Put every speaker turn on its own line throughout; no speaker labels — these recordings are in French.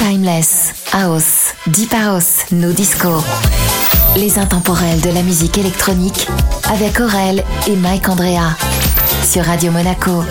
Timeless, House, Deep House, No Disco. Les intemporels de la musique électronique avec Aurel et Mike Andrea sur Radio Monaco.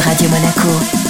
Radio Monaco.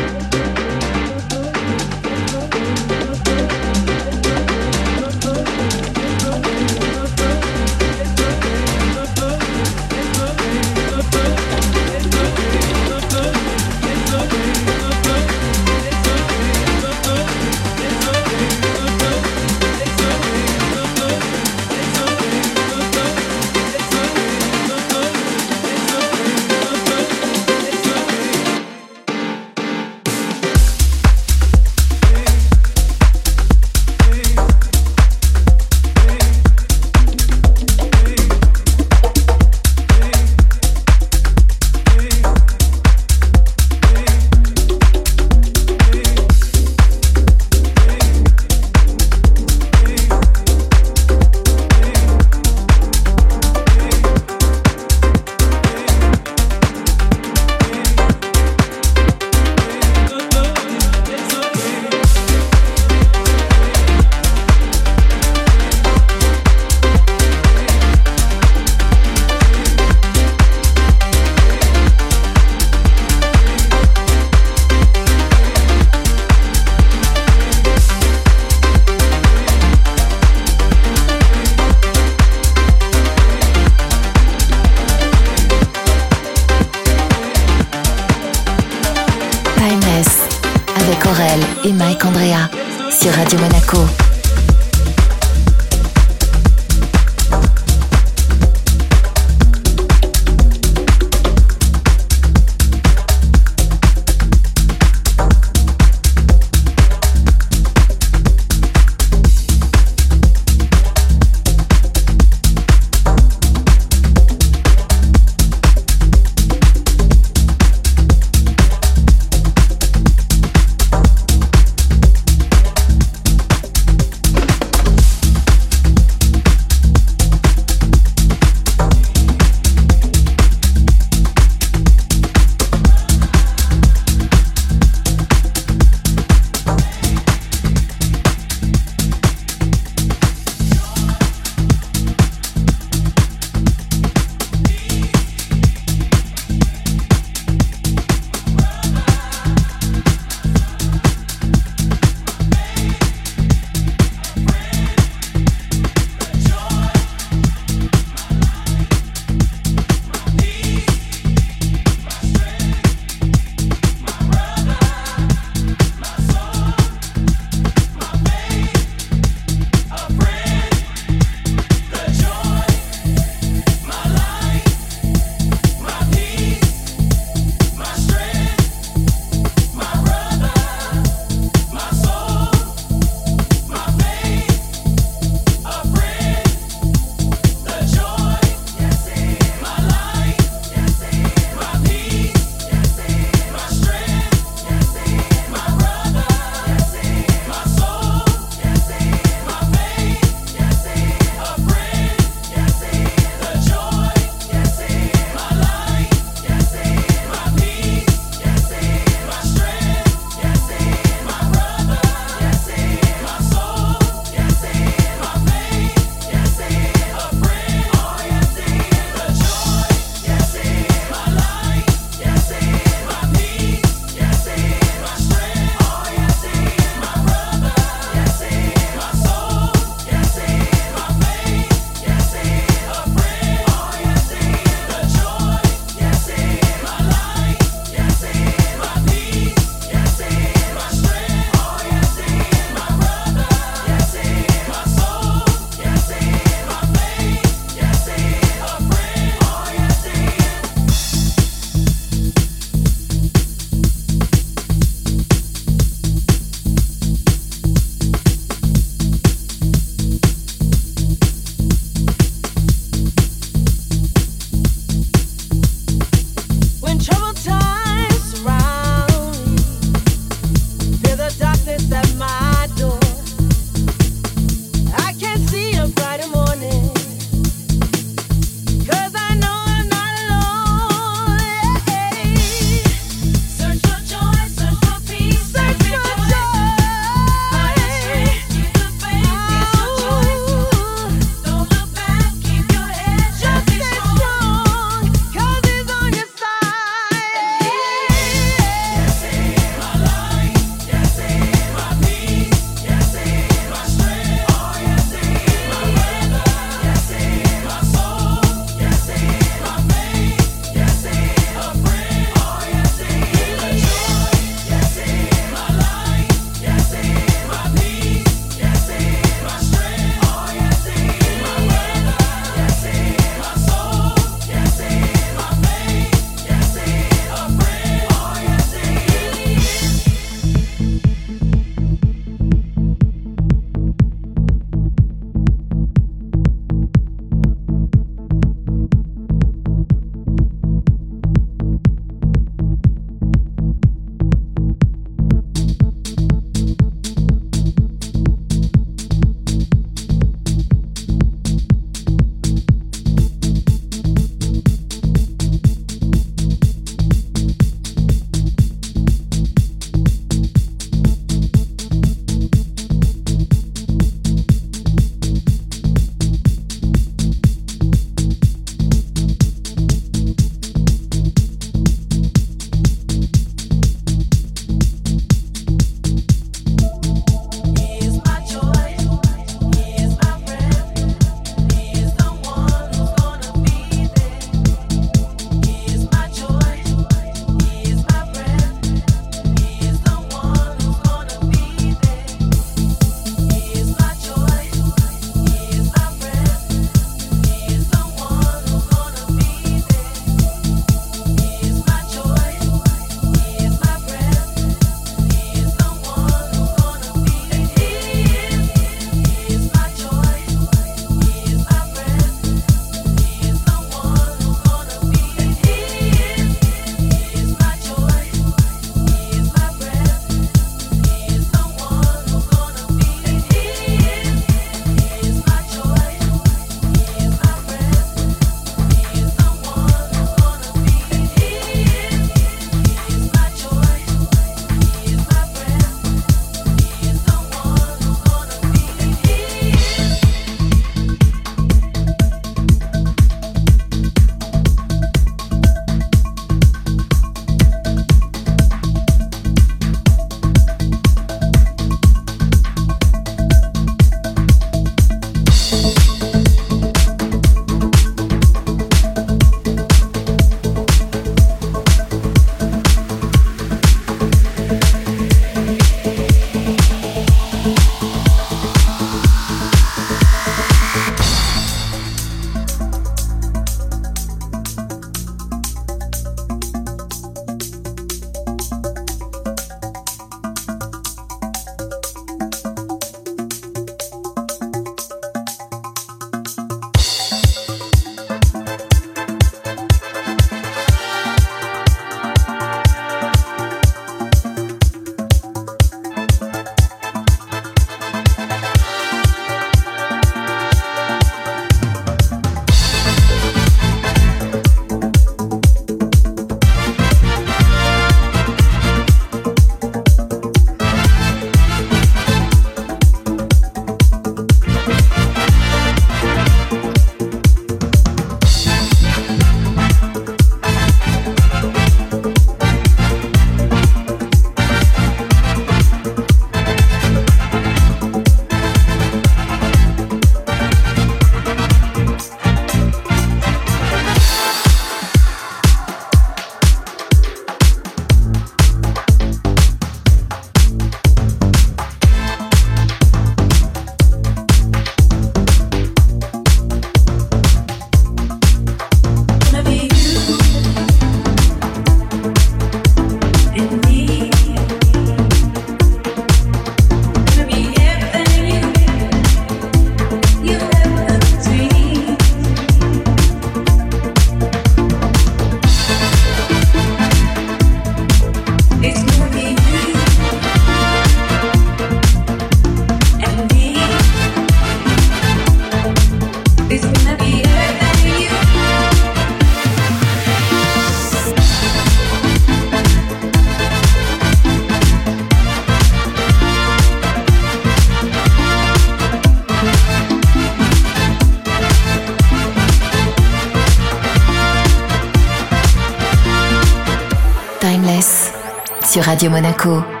Radio Monaco.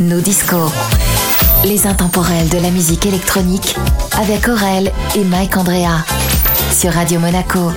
Nos disco. Les intemporels de la musique électronique avec Aurel et Mike Andrea sur. Radio Monaco.